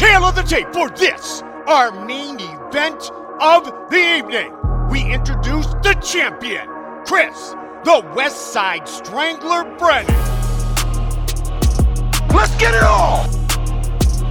tail of the tape for this, our main event of the evening. We introduce the champion, Chris, the West Side Strangler Brennan. Let's get it on!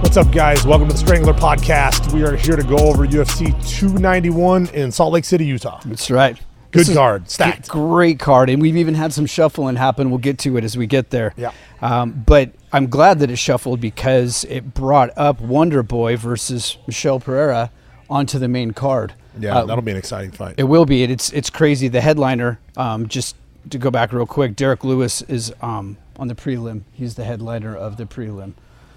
What's up, guys? Welcome to the Strangler Podcast. We are here to go over UFC 291 in Salt Lake City, Utah. That's right. Good This card, stacked. Great card, and we've even had some shuffling happen. We'll get to it as we get there. Yeah. Um, but I'm glad that it shuffled because it brought up Wonder Boy versus Michel Pereira onto the main card. Yeah, Uh, that'll be an exciting fight. It will be. It's it's crazy. The headliner, um, just to go back real quick, Derrick Lewis is um, on the prelim. He's the headliner of the prelim.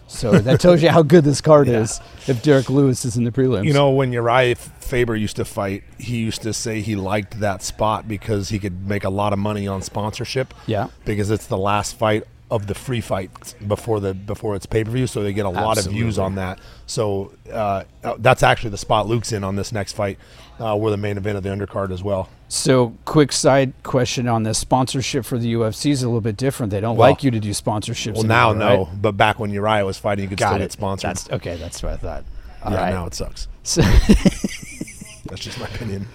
So that tells you how good this card is. If Derrick Lewis is in the prelims, You know, when Urijah Faber used to fight, he used to say he liked that spot because he could make a lot of money on sponsorship. Yeah. Because it's the last fight of the free fight before the before it's pay per view, so they get a lot of views on that. So uh, uh, that's actually the spot Luke's in on this next fight. Uh, we're the main event of the undercard as well. So, quick side question on this sponsorship for the UFC is a little bit different. They don't Well- like you to do sponsorships. Well, now anymore, no, right? but back when Urijah was fighting, you could Got still it. get sponsored. That's okay. That's what I thought. All yeah, right. now it sucks. So, That's just my opinion.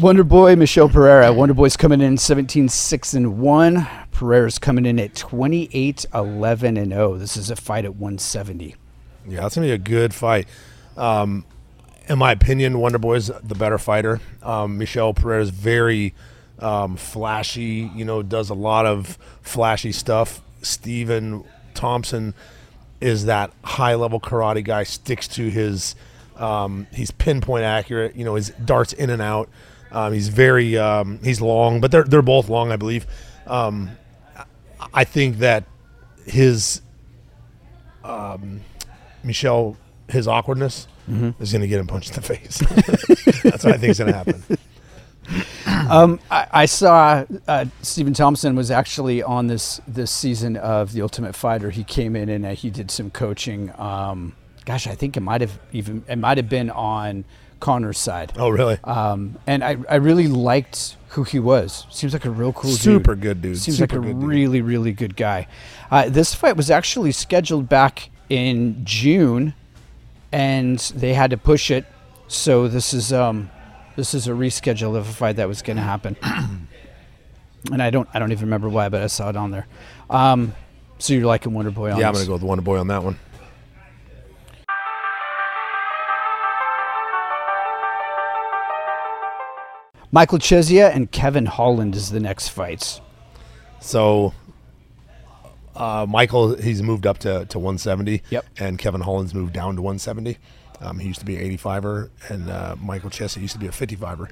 Wonder Boy, Michel Pereira. Wonder Boy's coming in 17 6 and 1. Pereira's coming in at 28 11 and 0. This is a fight at 170. Yeah, that's gonna be a good fight. Um, in my opinion, Wonder Boy's the better fighter. Um, Michel Pereira's very um, flashy. You know, does a lot of flashy stuff. Stephen Thompson is that high level karate guy. Sticks to his. Um, he's pinpoint accurate. You know, his darts in and out. Um, he's very. Um, he's long, but they're they're both long, I believe. Um, I think that his Michel, his awkwardness is going to get him punched in the face. That's what I think is going to happen. Um, I, I saw uh, Stephen Thompson was actually on this this season of The Ultimate Fighter. He came in and uh, he did some coaching. Um, gosh, I think it might have even it might have been on Conor's side. Oh, really? Um, and I, I really liked who he was. Seems like a real cool dude. Super good dude. Seems Super like a good dude. really, really good guy. Uh, this fight was actually scheduled back in June, and they had to push it. So this is um, this is a reschedule of a fight that was going to happen. and I don't I don't even remember why, but I saw it on there. Um, so you're liking Wonder Boy on yeah, I'm going to go with Wonder Boy on that one. Michael Chiesa and Kevin Holland is the next fights. So, uh, Michael, he's moved up to, to 170. Yep. And Kevin Holland's moved down to 170. Um, he used to be an 85er, and uh, Michael Chiesa used to be a 55er.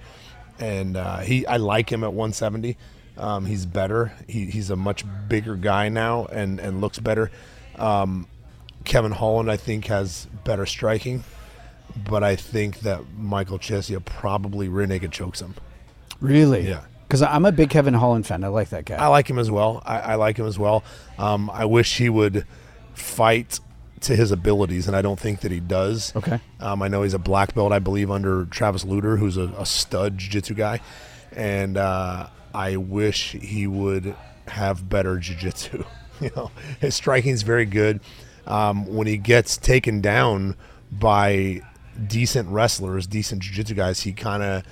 And uh, he, I like him at 170. Um, he's better. He, he's a much bigger guy now, and, and looks better. Um, Kevin Holland, I think, has better striking, but I think that Michael Chiesa probably rear naked chokes him. Really? Yeah. Because I'm a big Kevin Holland fan. I like that guy. I like him as well. I, I like him as well. Um, I wish he would fight to his abilities, and I don't think that he does. Okay. Um, I know he's a black belt, I believe, under Travis Lutter, who's a, a stud jiu-jitsu guy, and uh, I wish he would have better jiu-jitsu. you know, his striking's very good. Um, when he gets taken down by decent wrestlers, decent jiu-jitsu guys, he kind of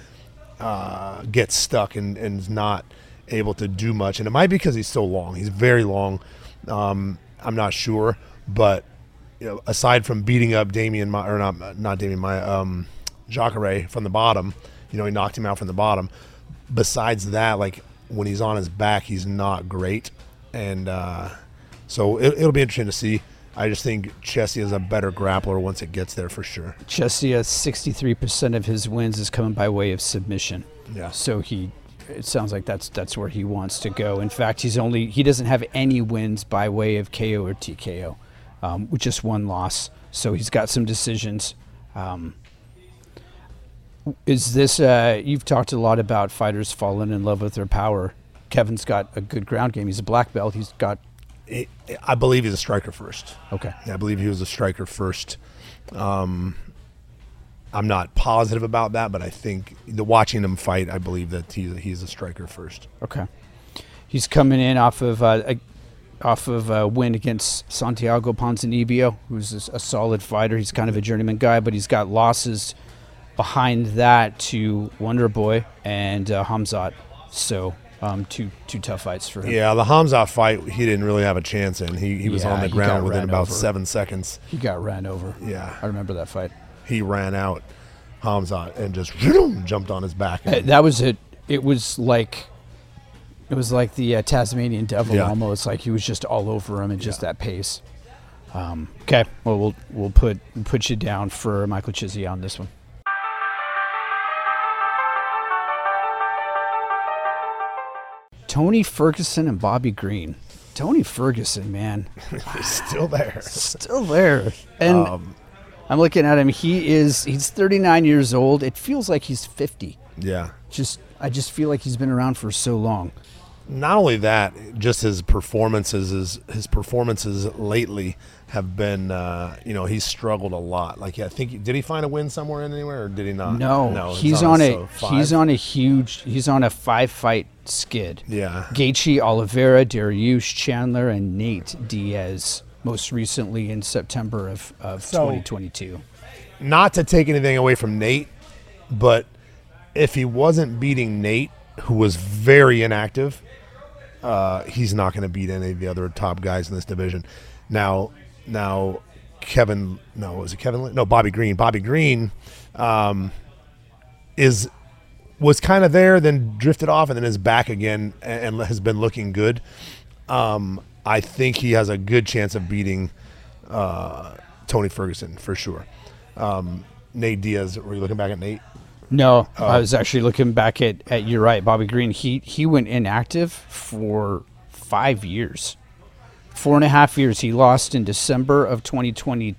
uh, gets stuck and, and is not able to do much. And it might be because he's so long. He's very long. Um, I'm not sure, but you know, aside from beating up Damien, Ma- or not not Damien, my um, Jacare from the bottom, you know, he knocked him out from the bottom. Besides that, like when he's on his back, he's not great, and uh, so it, it'll be interesting to see. I just think Chiesa is a better grappler once it gets there for sure. Chiesa, 63% of his wins is coming by way of submission. Yeah. So he, it sounds like that's that's where he wants to go. In fact, he's only he doesn't have any wins by way of KO or TKO, um, with just one loss. So he's got some decisions. Um, is this? Uh, you've talked a lot about fighters falling in love with their power. Kevin's got a good ground game. He's a black belt. He's got He- I believe he's a striker first. okay. I believe he was a striker first. Um, I'm not positive about that, but I think the watching him fight, I believe that he's he's a striker first. Okay. He's coming in off of uh, a, off of a win against Santiago Ponzinibbio, who's a, a solid fighter. He's kind of a journeyman guy, but he's got losses behind that to Wonder Boy and uh, Khamzat. So um, two two tough fights for him. Yeah, the Hamza fight, he didn't really have a chance in. He, he was Yeah, on the ground within about over. seven seconds. He got ran over. Yeah. I remember that fight. He ran out Hamza and just jumped on his back. That was it. It was like it was like the uh, Tasmanian devil Yeah. almost. Like he was just all over him at just that pace. Um, okay, well we'll we'll put put you down for Michael Chiesa on this one. Tony Ferguson and Bobby Green. Tony Ferguson, man, He's still there. still there. And Um, I'm looking at him. He is he's 39 years old. It feels like he's 50. yeah. Just I just feel like he's been around for so long. Not only that, just his performances, his, his performances lately have been, uh, you know, he's struggled a lot. Like, I think, did he find a win somewhere in anywhere, or did he not? No, it's he's on his, a five. he's on a huge he's on a five fight skid. Yeah. Gaethje, Oliveira, Dariush, Chandler, and Nate Diaz. Most recently in September of, of So- 2022. not to take anything away from Nate, but if he wasn't beating Nate, who was very inactive, uh, he's not going to beat any of the other top guys in this division. Now, now, Kevin, no, was it Kevin? No, Bobby Green. Bobby Green um, is was kind of there, then drifted off, and then is back again, and, and has been looking good. Um, I think he has a good chance of beating uh, Tony Ferguson for sure. Um, Nate Diaz, were you looking back at Nate? No, Oh. I was actually looking back at, at you're right, Bobby Green. He he went inactive for five years, four and a half years. He lost in December of 2020.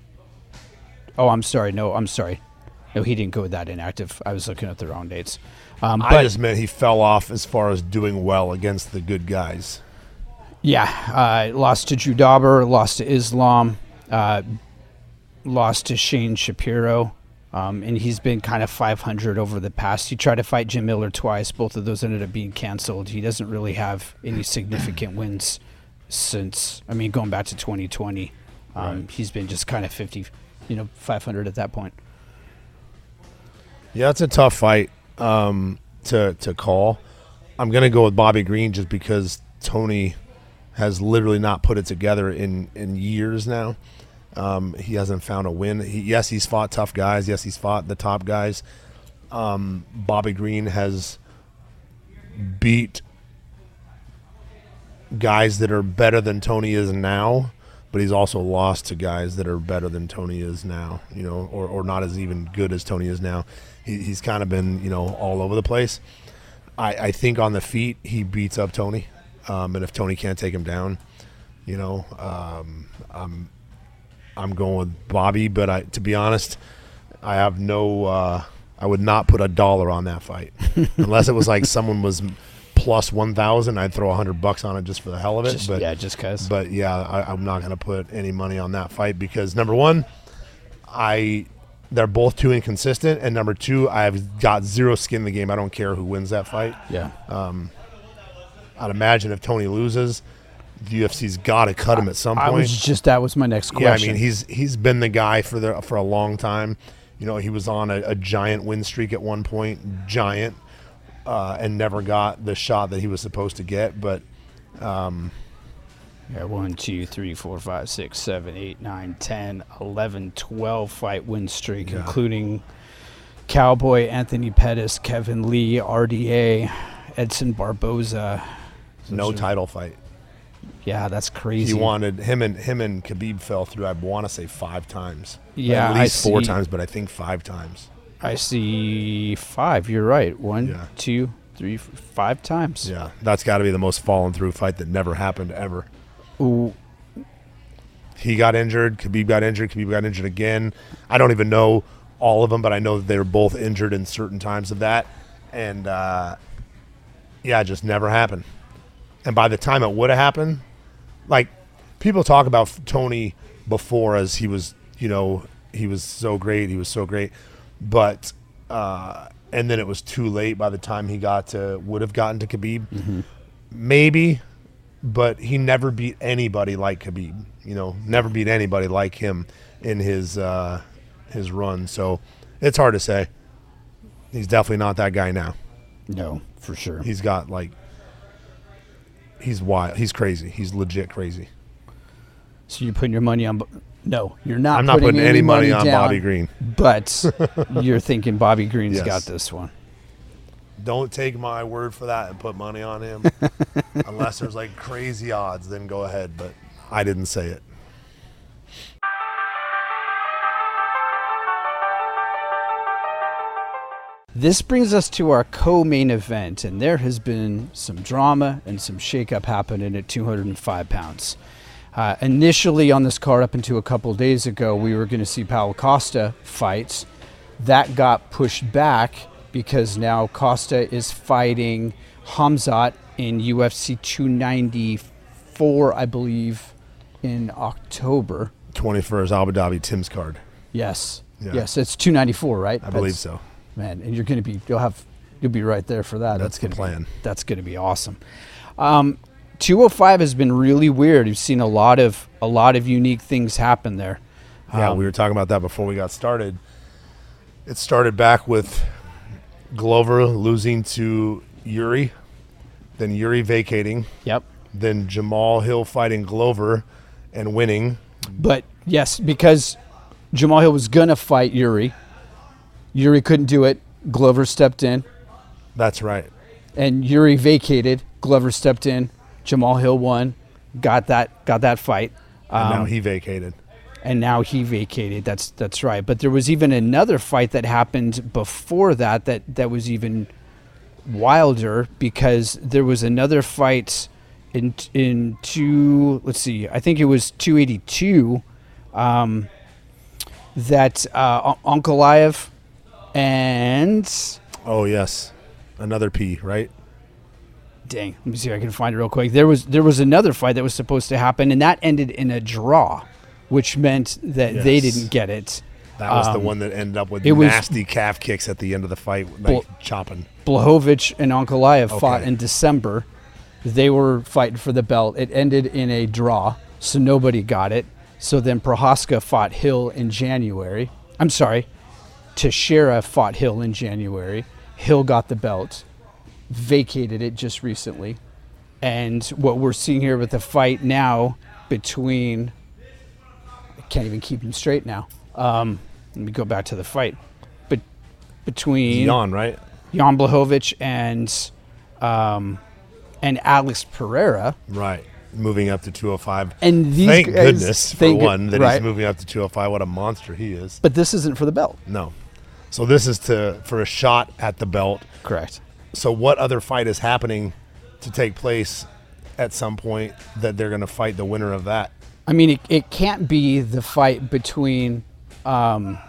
Oh, I'm sorry. No, I'm sorry. No, he didn't go that inactive. I was looking at the wrong dates. Um, I just meant he fell off as far as doing well against the good guys. yeah, uh, lost to Drew Dober, lost to Islam, uh, lost to Shane Shapiro. Um, and he's been kind of 500 over the past. He tried to fight Jim Miller twice. Both of those ended up being canceled. He doesn't really have any significant wins since, I mean, going back to 2020. Um, He's been just kind of 50, you know, 500 at that point. Yeah, it's a tough fight um, to to call. I'm gonna go with Bobby Green just because Tony has literally not put it together in in years now. Um, he hasn't found a win. He, yes, he's fought tough guys. Yes, he's fought the top guys. Um, Bobby Green has beat guys that are better than Tony is now, but he's also lost to guys that are better than Tony is now, you know, or, or not as even good as Tony is now. He, he's kind of been, you know, all over the place. I, I think on the feet, he beats up Tony. Um, and if Tony can't take him down, you know, um, I'm, I'm going with Bobby, but I, to be honest, I have no, uh, I would not put a dollar on that fight unless it was like someone was plus 1,000. I'd throw a hundred bucks on it just for the hell of it. Just, but yeah, just because. but yeah, I, I'm not going to put any money on that fight because number one, I they're both too inconsistent, and number two, I've got zero skin in the game. I don't care who wins that fight. Yeah. I'd imagine if Tony loses, the UFC's got to cut him at some point. I was just, that was my next question. yeah, I mean he's he's been the guy for the for a long time. You know, he was on a, a giant win streak at one point, giant, uh, and never got the shot that he was supposed to get. But um, Yeah, 1, 2, 3, 4, 5, 6, 7, 8, 9, 10, 11, 12 fight win streak, Yeah. including Cowboy, Anthony Pettis, Kevin Lee, RDA, Edson Barboza. no title fight. Yeah, that's crazy. He wanted him and him and Khabib fell through. I want to say five times. Yeah, at least four times, but I think five times. I see five. You're right. One, Yeah. two, three, f- five times. Yeah, that's got to be the most fallen through fight that never happened ever. Ooh, He got injured. Khabib got injured. Khabib got injured again. I don't even know all of them, but I know that they were both injured in certain times of that, and uh, yeah, it just never happened. And by the time it would have happened, like people talk about Tony before as he was, you know, he was so great, he was so great, but uh, and then it was too late by the time he got to would have gotten to Khabib. Maybe but he never beat anybody like Khabib. You know, never beat anybody like him in his uh, his run. So it's hard to say. He's definitely not that guy now. No, for sure. He's got like he's wild. He's crazy. He's legit crazy. So you're putting your money on? No, you're not. I'm not putting any money on down, Bobby Green. But you're thinking Bobby Green's Yes. got this one. Don't take my word for that and put money on him. Unless there's like crazy odds, then go ahead. But I didn't say it. This brings us to our co-main event, and there has been some drama and some shakeup happening at 205 pounds. Uh, initially on this card, up until a couple days ago, we were going to see Paulo Costa fight. That got pushed back because now Costa is fighting Khamzat in UFC 294, I believe, in October. 21st Abu Dhabi Tim's card. Yes, Yeah. yes, it's 294, right? I believe so. Man and you're going to be you'll have you'll be right there for that That's the gonna plan. be, that's going to be awesome um, 205 has been really weird you've seen a lot of a lot of unique things happen there Yeah, Um, we were talking about that before we got started. It started back with Glover losing to Yuri, then Yuri vacating, yep then Jamal Hill fighting Glover and winning. but yes because jamal hill was going to fight yuri yuri couldn't do it glover stepped in That's right. and yuri vacated glover stepped in jamal hill won got that got that fight And now Um, he vacated. and now he vacated. That's that's right. But there was even another fight that happened before that that that was even wilder because there was another fight in in two. Let's see. I think it was two eighty two. Um, that uh, Ankalaev and Oh yes, another P, right? dang, let me see if I can find it real quick. There was there was another fight that was supposed to happen, and that ended in a draw, which meant that they didn't get it. That was the Um, one that ended up with nasty calf kicks at the end of the fight, like Well- chopping. Blachowicz and Ankalaev fought in December. They were fighting for the belt. It ended in a draw, so nobody got it. So then Prochazka fought Hill in January. I'm sorry, Teixeira fought Hill in January. Hill got the belt, vacated it just recently. And what we're seeing here with the fight now between, I can't even keep him straight now. Um, let me go back to the fight. But between Yawn, right? Jan Blachowicz and um, and Alex Pereira. Right. Moving up to 205. And these Thank guys- goodness for one that right. he's moving up to 205. What a monster he is. But this isn't for the belt. No. So this is to for a shot at the belt. Correct. So what other fight is happening to take place at some point that they're going to fight the winner of that? I mean, it, it can't be the fight between um,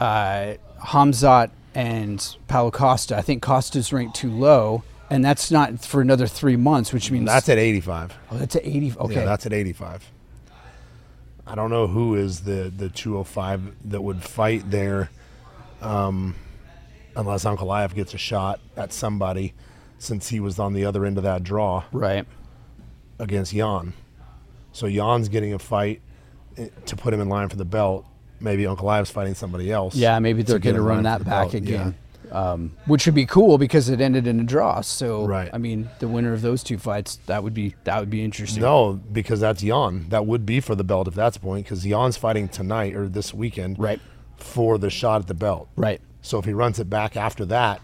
uh, Khamzat and Paulo Costa. I think Costa's ranked too low, and that's not for another three months, which means That's at 85. oh, that's at eighty. Okay, Yeah, that's at 85. I don't know who is the the 205 that would fight there, um, unless Ankalaev gets a shot at somebody, since he was on the other end of that draw right. against Jan. So Jan's getting a fight eh, to put him in line for the belt. Maybe Ankalaev's fighting somebody else. Yeah, maybe they're get going to run that the back belt. again, um, which would be cool because it ended in a draw. So, Right. I mean, the winner of those two fights that would be that would be interesting. No, because that's Jan. That would be for the belt if that's the point. Because Jan's fighting tonight or this weekend, Right. For the shot at the belt. Right. So if he runs it back after that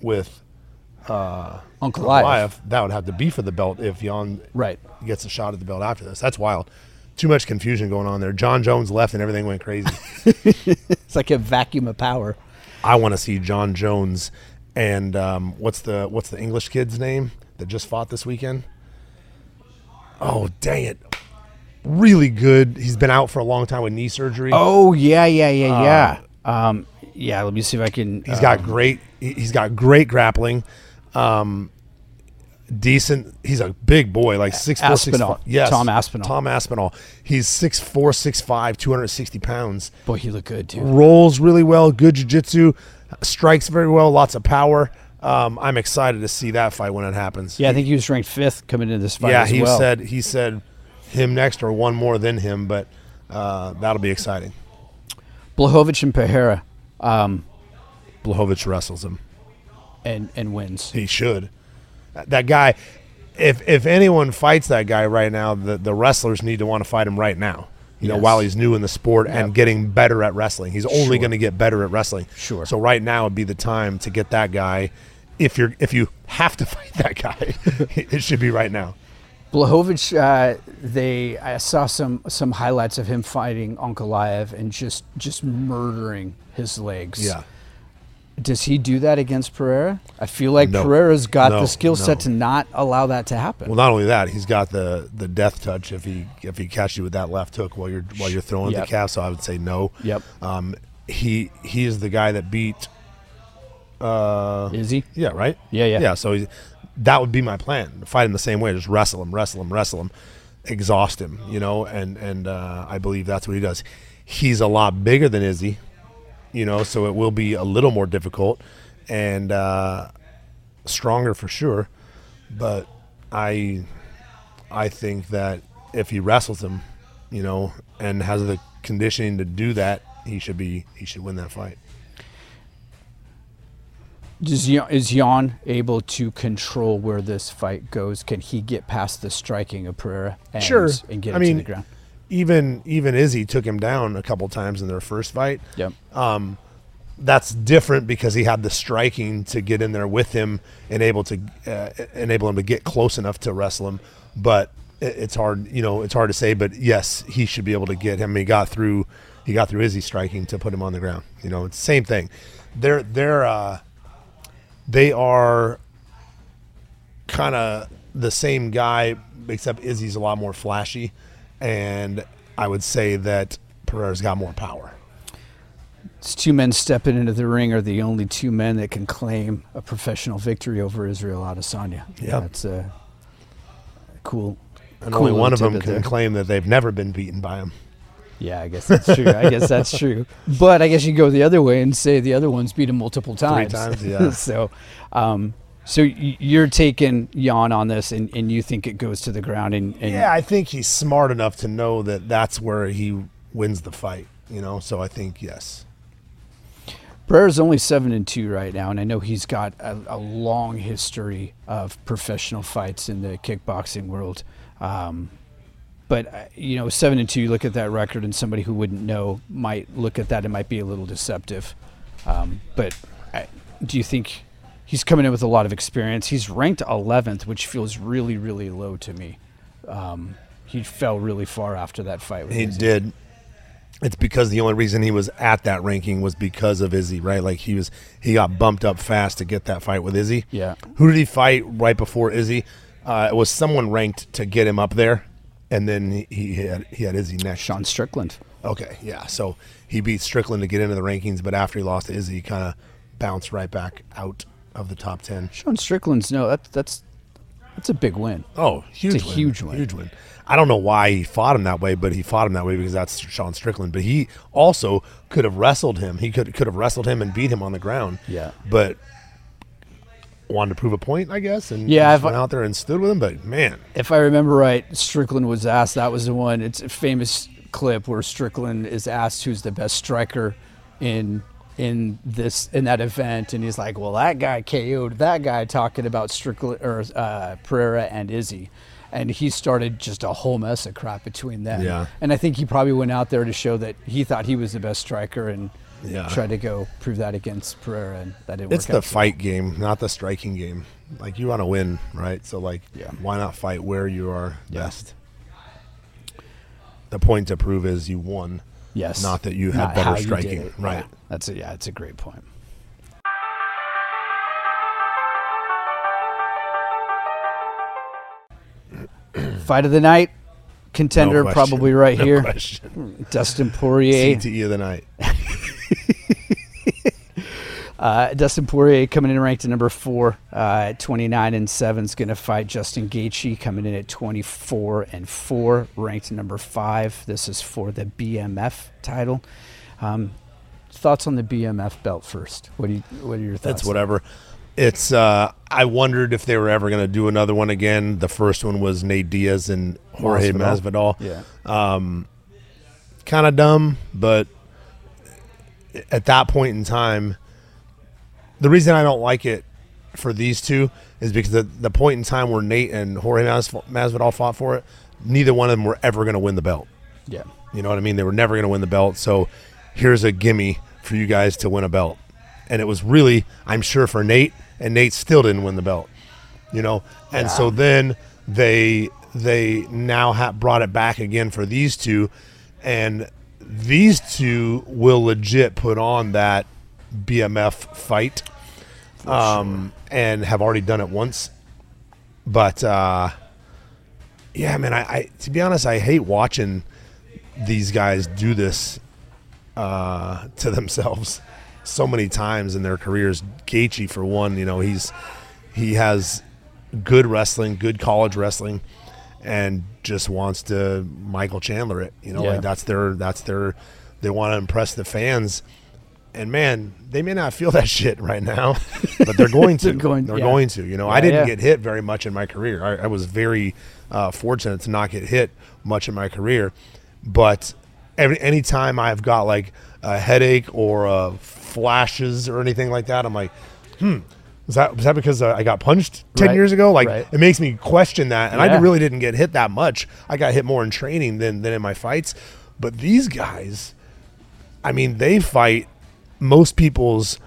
with Uncle Goliath, Live. that would have to be for the belt if Jan Right. gets a shot at the belt after this. That's wild. Too much confusion going on there. Jon Jones left and everything went crazy. It's like a vacuum of power. I want to see Jon Jones and um, what's the what's the English kid's name that just fought this weekend? Oh dang it! Really good. He's been out for a long time with knee surgery. Oh yeah, yeah, yeah, yeah. Um, yeah. Let me see if I can. He's uh, got great. he- He's got great grappling. Um, decent. He's a big boy, like six four, six Aspinall. five. Yes, Tom Aspinall. Tom Aspinall. He's six four, six five, two hundred sixty pounds. boy. He looked good too. Rolls really well. Good jiu-jitsu. Strikes very well. Lots of power. Um, I'm excited to see that fight when it happens. Yeah, I think he was ranked fifth coming into this fight. yeah, as he well. said he said him next or one more than him, but uh, that'll be exciting. Blachowicz and Pereira, um, Blachowicz wrestles him. and and wins. He should. That guy, if if anyone fights that guy right now, the the wrestlers need to want to fight him right now. You know, Yes. while he's new in the sport and getting better at wrestling, he's only Sure. going to get better at wrestling. Sure. So right now would be the time to get that guy. If you're if you have to fight that guy, it should be right now. Blachowicz, uh, they I saw some some highlights of him fighting Ankalaev and just just murdering his legs. Yeah. Does he do that against Pereira? I feel like No. Pereira's got No, the skill set no. to not allow that to happen. Well, not only that, he's got the the death touch if he if he catches you with that left hook while you're while you're throwing Yep. the calf. So I would say no. Yep. Um, he he is the guy that beat. Uh, Is he? yeah. Right. Yeah, yeah. Yeah. So he, that would be my plan: fight him the same way, just wrestle him, wrestle him, wrestle him, exhaust him. You know, and and uh, I believe that's what he does. He's a lot bigger than Izzy, you know, so it will be a little more difficult and uh, stronger for sure. But I I think that if he wrestles him, you know, and has the conditioning to do that, he should be he should win that fight. Does Jan, is Jan able to control where this fight goes? Can he get past the striking of Pereira and, and get I it mean, to the ground? even even Izzy took him down a couple times in their first fight. Yep. That's different because he had the striking to get in there with him and able to uh, enable him to get close enough to wrestle him. But it, it's hard, you know, it's hard to say. But yes, he should be able to get him. He got through. He got through Izzy striking to put him on the ground. You know, it's the same thing. They're they're uh, they are kind of the same guy, except Izzy's a lot more flashy, and I would say that Pereira's got more power. These two men stepping into the ring are the only two men that can claim a professional victory over Israel Adesanya. Yeah. that's a cool. And cool only one of them can there. claim that they've never been beaten by him. Yeah, I guess that's true. I guess that's true. But I guess you go the other way and say the other one's beat him multiple times. Three times, yeah. so, um, so you're taking Jan on this, and, and you think it goes to the ground, and, and Yeah, I think he's smart enough to know that that's where he wins the fight. You know, so I think yes. Pereira's only seven and two right now, and I know he's got a, a long history of professional fights in the kickboxing world. Um, but uh, you know, seven and two, you look at that record, and somebody who wouldn't know might look at that and might be a little deceptive. Um, but I, do you think he's coming in with a lot of experience? He's ranked 11th, which feels really, really low to me. Um, he fell really far after that fight. With He Izzy. did. It's because the only reason he was at that ranking was because of Izzy, right? Like he was, he got bumped up fast to get that fight with Izzy. Yeah. Who did he fight right before Izzy? Uh, it was someone ranked to get him up there, and then he, had he had Izzy next. Sean Strickland. Okay, yeah. So he beat Strickland to get into the rankings, but after he lost to Izzy, he kind of bounced right back out of the top ten. Sean Strickland's no, that, that's that's a big win. Oh, huge, It's a win. huge win. huge win. I don't know why he fought him that way, but he fought him that way because that's Sean Strickland. But he also could have wrestled him. He could could have wrestled him and beat him on the ground. Yeah. but wanted to prove a point, I guess. And Yeah, just went I- out there and stood with him. But man, If I remember right, Strickland was asked. That was the one. It's a famous clip where Strickland is asked who's the best striker in in this in that event, and he's like, "Well, that guy KO'd that guy." Talking about Strickland or uh, Pereira and Izzy, and he started just a whole mess of crap between them. Yeah. And I think he probably went out there to show that he thought he was the best striker and Yeah. tried to go prove that against Pereira, and that didn't it's work the fight game, not the striking game. Like you want to win, right? So like, Yeah. why not fight where you are Yeah. best? The point to prove is you won. Yes. Not that you had Not better how you did striking, right. Yeah. That's a yeah, it's a great point. Fight of the night, contender No probably right No here. question. Dustin Poirier. CTE of the night. Uh, Dustin Poirier coming in ranked at number four, uh, at 29 and seven is going to fight Justin Gaethje coming in at 24 and four, ranked number five. This is for the BMF title. Um, thoughts on the BMF belt first? What do you? What are your thoughts? It's whatever. it's uh, I wondered if they were ever going to do another one again. The first one was Nate Diaz and Jorge Masvidal. Yeah. Kind of dumb, but at that point in time, the reason I don't like it for these two is because the, the point in time where Nate and Jorge Mas- Masvidal fought for it, neither one of them were ever going to win the belt. Yeah. You know what I mean? They were never going to win the belt. So here's a gimme for you guys to win a belt. And it was really, I'm sure, for Nate, and Nate still didn't win the belt. You know, and so then they they now ha- brought it back again for these two, and these two will legit put on that BMF fight, um, and have already done it once. But uh, yeah, man, I, I to be honest, I hate watching these guys do this uh, to themselves so many times in their careers. Gaethje, for one, you know, he's he has good wrestling, good college wrestling, and just wants to Michael Chandler it. You know, Yeah. like that's their that's their they want to impress the fans. And man, they may not feel that shit right now, but they're going to. They're going- they're yeah. going to. You know, I didn't yeah. get hit very much in my career. I, I was very uh, fortunate to not get hit much in my career, but every anytime I've got like a headache or uh, flashes or anything like that, I'm like, hmm. Was that, was that because uh, I got punched 10 Right, years ago? Like, right. it makes me question that. And I really didn't get hit that much. I got hit more in training than, than in my fights. But these guys, I mean, they fight most people's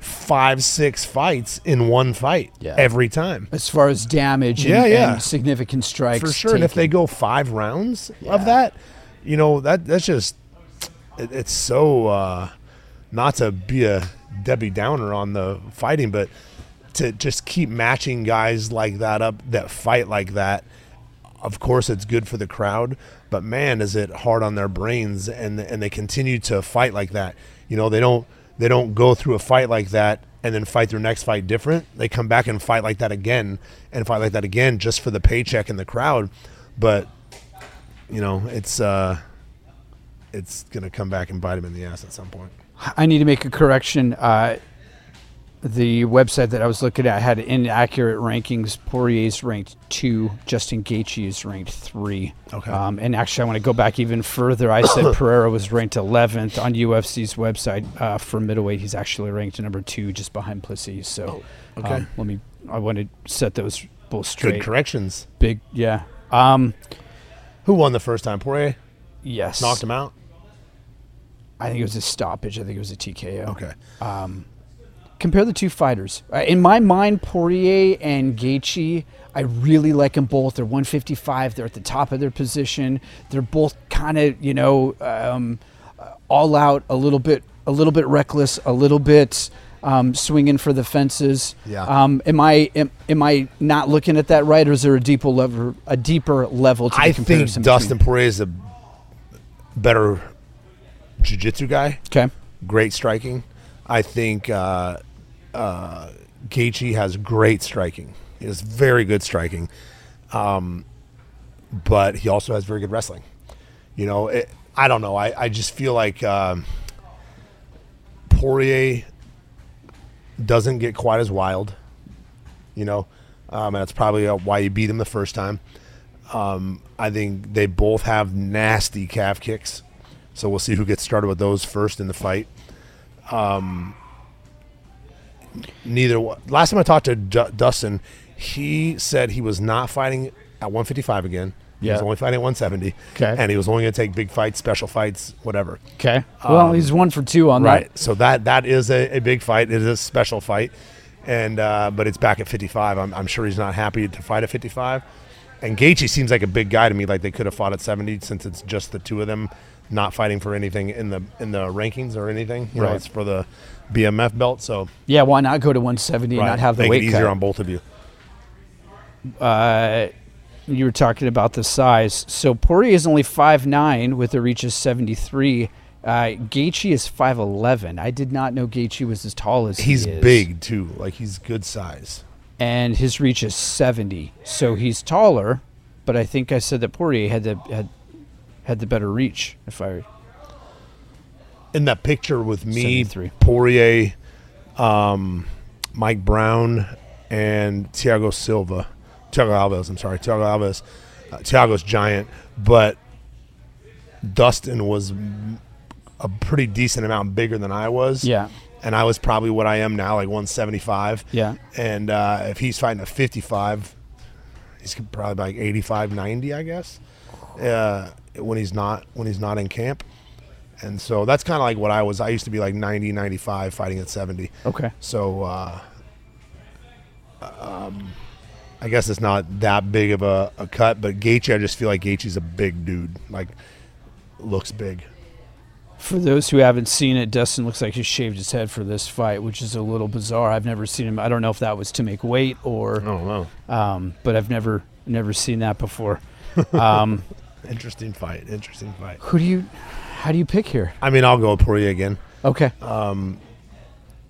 five, six fights in one fight Yeah. every time. As far as damage and, Yeah, yeah. and significant strikes. For sure. And if they go five rounds Yeah. of that, you know, that that's just, it, it's so, uh, not to be a Debbie Downer on the fighting, but to just keep matching guys like that up that fight like that. Of course, it's good for the crowd, but man, is it hard on their brains, and and they continue to fight like that. You know, they don't they don't go through a fight like that and then fight their next fight different. They come back and fight like that again, and fight like that again just for the paycheck and the crowd. But you know, it's uh, it's gonna come back and bite them in the ass at some point. I need to make a correction. Uh, the website that I was looking at had inaccurate rankings. Poirier's ranked two. Justin Gaethje is ranked three. Okay. Um, and actually, I want to go back even further. I said Pereira was ranked 11th on UFC's website uh, for middleweight. He's actually ranked number two, just behind Plessis. So, okay. um, let me. I want to set those both straight. Good corrections. Big, yeah. Um, Who won the first time? Poirier yes. knocked him out. I think it was a stoppage. I think it was a TKO. Okay. Compare the two fighters. Uh, in my mind, Poirier and Gaethje, I really like them both. They're 155. They're at the top of their position. They're both kind of, you know, um, uh, all out, a little bit, a little bit reckless, a little bit um, swinging for the fences. Yeah. Um, am I am, am I not looking at that right, or is there a deeper level, a deeper level to the I think? Dustin between- Poirier is a better jiu-jitsu guy. Okay. Great striking. I think uh, uh, Gaethje has great striking. He has very good striking, um, but he also has very good wrestling. You know, it, I don't know. I, I just feel like um, Poirier doesn't get quite as wild. You know, um, and that's probably uh, why he beat him the first time. Um, I think they both have nasty calf kicks, so we'll see who gets started with those first in the fight. Um, neither one- last time I talked to D- Dustin, he said he was not fighting at 155 again. He was Yeah. only fighting at 170. Okay. and he was only going to take big fights, special fights, whatever. Okay. Well, he's one for two on Um, Right. that. So that that is a, a big fight. It is a special fight, and uh, but it's back at 55. I'm, I'm sure he's not happy to fight at 55. And Gaethje seems like a big guy to me. Like they could have fought at 70 since it's just the two of them, not fighting for anything in the in the rankings or anything. You know, Right. it's for the BMF belt. So Yeah. Why not go to 170 and not have the make weight it easier cut? on both of you. uh, you were talking about the size. So Poirier is only 5'9 with a reach of 73. Uh, Gaethje is 5'11. I did not know Gaethje was as tall as He's he is. big too. Like he's good size. and his reach is 70. So he's taller, but I think I said that Poirier had the had had the better reach. If I in that picture with me, 73. Poirier, um, Mike Brown and Thiago Silva. Thiago Alves, I'm sorry. Thiago Alves. Uh, Thiago's giant, but Dustin was a pretty decent amount bigger than I was. Yeah. And I was probably what I am now, like 175. Yeah. And uh, if he's fighting a 55, he's probably like 85, 90, I guess. Uh, when he's not when he's not in camp. And so that's kind of like what I was. I used to be like 90, 95, fighting at 70. Okay. So uh, um, I guess it's not that big of a, a cut, but Gaethje, I just feel like Gaethje's a big dude. Like, looks big. For those who haven't seen it, Dustin looks like he shaved his head for this fight, which is a little bizarre. I've never seen him. I don't know if that was to make weight or, I don't know. um, but I've never never seen that before. Um, Interesting fight. Interesting fight. who do you? How do you pick here? I mean, I'll go with Poirier again, Okay.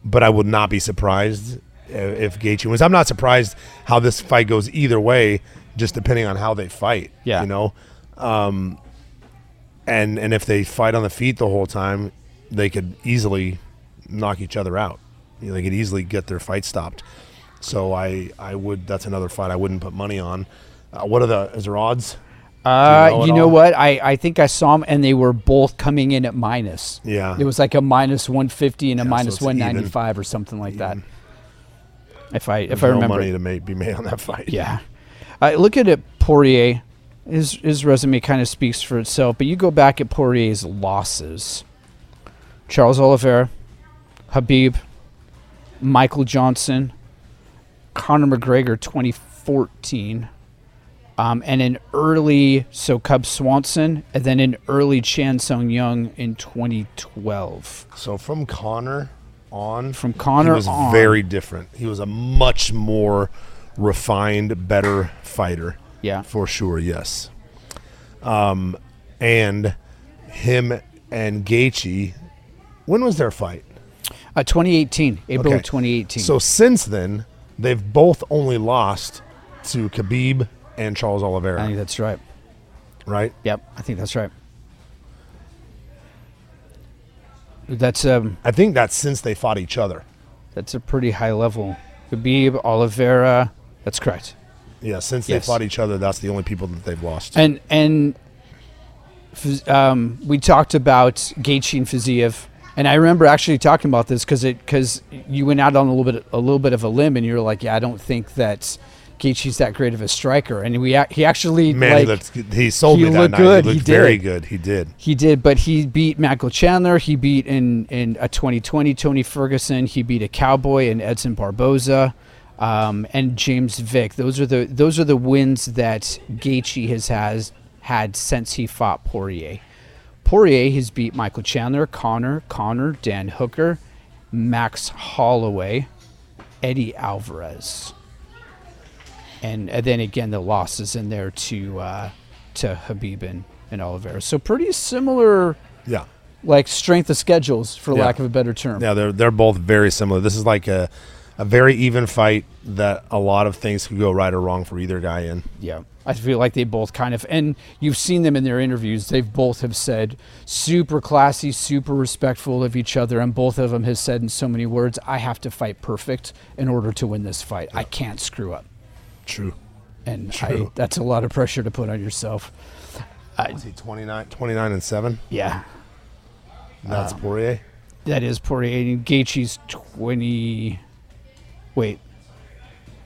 but I would not be surprised i- if Gaethje wins. I'm not surprised how this fight goes either way, just depending on how they fight. Yeah. You know, um, and and if they fight on the feet the whole time, they could easily knock each other out. You know, they could easily get their fight stopped. So I I would that's another fight I wouldn't put money on. Uh, what are the is there odds? Uh, know you know what? I, I think I saw them, and they were both coming in at minus. Yeah. It was like a minus 150 and a Yeah, so minus it's even. 195 or something like that. If I if There's I no remember. money to make, be made on that fight. Yeah. I look at it, Poirier. His his resume kind of speaks for itself. But you go back at Poirier's losses: Charles Oliveira, Khabib, Michael Johnson, Conor McGregor, 2014, um, and an early so Cub Swanson, and then an early Chan Sung Jung in 2012. So from Conor on, From Conor he was on. very different. He was a much more refined, better fighter. Yeah. for sure. Yes. Um, and him and Gaethje, when was their fight? Uh, 2018, April Okay. 2018. So since then, they've both only lost to Khabib and Charles Oliveira. I think that's right. right? Yep, I think that's right. That's um I think that's since they fought each other. that's a pretty high level. Khabib, Oliveira, that's correct. Yeah, since Yes. they fought each other, that's the only people that they've lost. And and um, we talked about Gaethje and Fiziev, and I remember actually talking about this because it because you went out on a little bit a little bit of a limb, and you were like, yeah, I don't think that Gaethje's that great of a striker, and we he actually Man, like, he, looked, he sold he me that looked night. good. He He very good. He did. He did, but he beat Michael Chandler. He beat in in a 2020 Tony Ferguson. He beat a Cowboy and Edson Barboza, um, and James Vick. Those are the those are the wins that Gaethje has has had since he fought Poirier. Poirier has beat Michael Chandler, Conor, Conor, Dan Hooker, Max Holloway, Eddie Alvarez, and, and then again the losses in there to uh, to Khabib and, and Oliveira. So pretty similar, Yeah. like strength of schedules, for Yeah. lack of a better term. Yeah, they're they're both very similar. This is like a a very even fight that a lot of things could go right or wrong for either guy in. Yeah. I feel like they both kind of, and you've seen them in their interviews. They've both have said super classy, super respectful of each other, and both of them has said in so many words, "I have to fight perfect in order to win this fight. I can't screw up." True. And I, True. that's a lot of pressure to put on yourself. Was he 29, 29 and 7? Yeah, That's um, Poirier. that is Poirier. And Gaethje's twenty. Wait,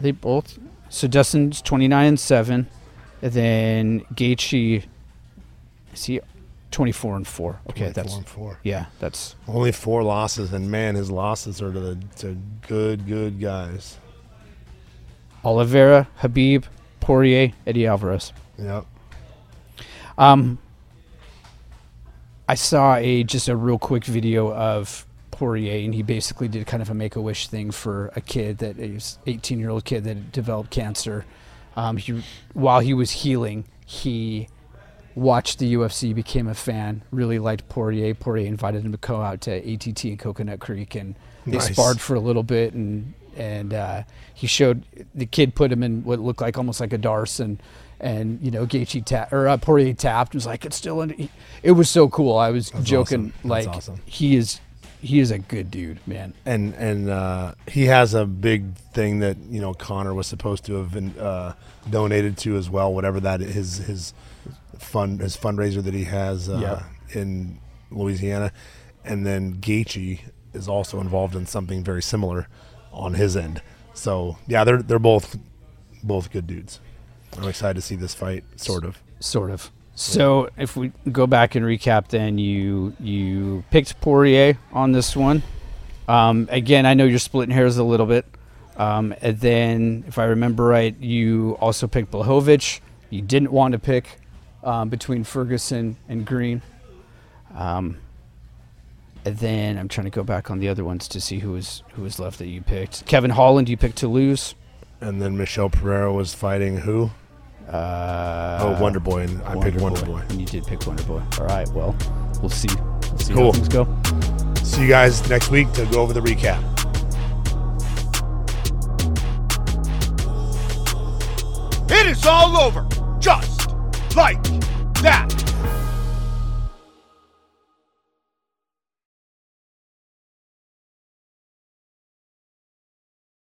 they both. So Dustin's twenty nine and seven, and then Gaethje. Is he twenty four and four? Okay, that's and 4. yeah, that's Only four losses, and man, his losses are to the to good, good guys. Oliveira, Khabib, Poirier, Eddie Alvarez. Yep. Um, I saw a just a real quick video of Poirier, and he basically did kind of a make a wish thing for a kid that is 18 year old kid that developed cancer. Um, he while he was healing, he watched the UFC, became a fan, really liked Poirier. Poirier invited him to go out to ATT in Coconut Creek, and they Nice. sparred for a little bit, and and uh, he showed the kid put him in what looked like almost like a D'Arce, and and you know Gaethje tapped or uh, Poirier tapped and was like it's still in. It was so cool. I was That's joking awesome. Like awesome. he is he is a good dude, man. and and uh, he has a big thing that you know Conor was supposed to have been, uh, donated to as well. Whatever that his his fund his fundraiser that he has uh, Yeah. in Louisiana, and then Gaethje is also involved in something very similar on his end. So yeah, they're they're both both good dudes. I'm excited to see this fight. Sort of. Sort of. So if we go back and recap, then you you picked Poirier on this one. Um, again, I know you're splitting hairs a little bit. Um, and then, if I remember right, you also picked Blachowicz. You didn't want to pick um, between Ferguson and Green. Um, and then I'm trying to go back on the other ones to see who was who was left that you picked. Kevin Holland, you picked to lose. And then Michel Pereira was fighting who? Uh, oh, Wonder Boy, and I picked Wonder Boy. And you did pick Wonder Boy. All right. Well, we'll see. We'll see Cool. how things go. See you guys next week to go over the recap. It is all over, just like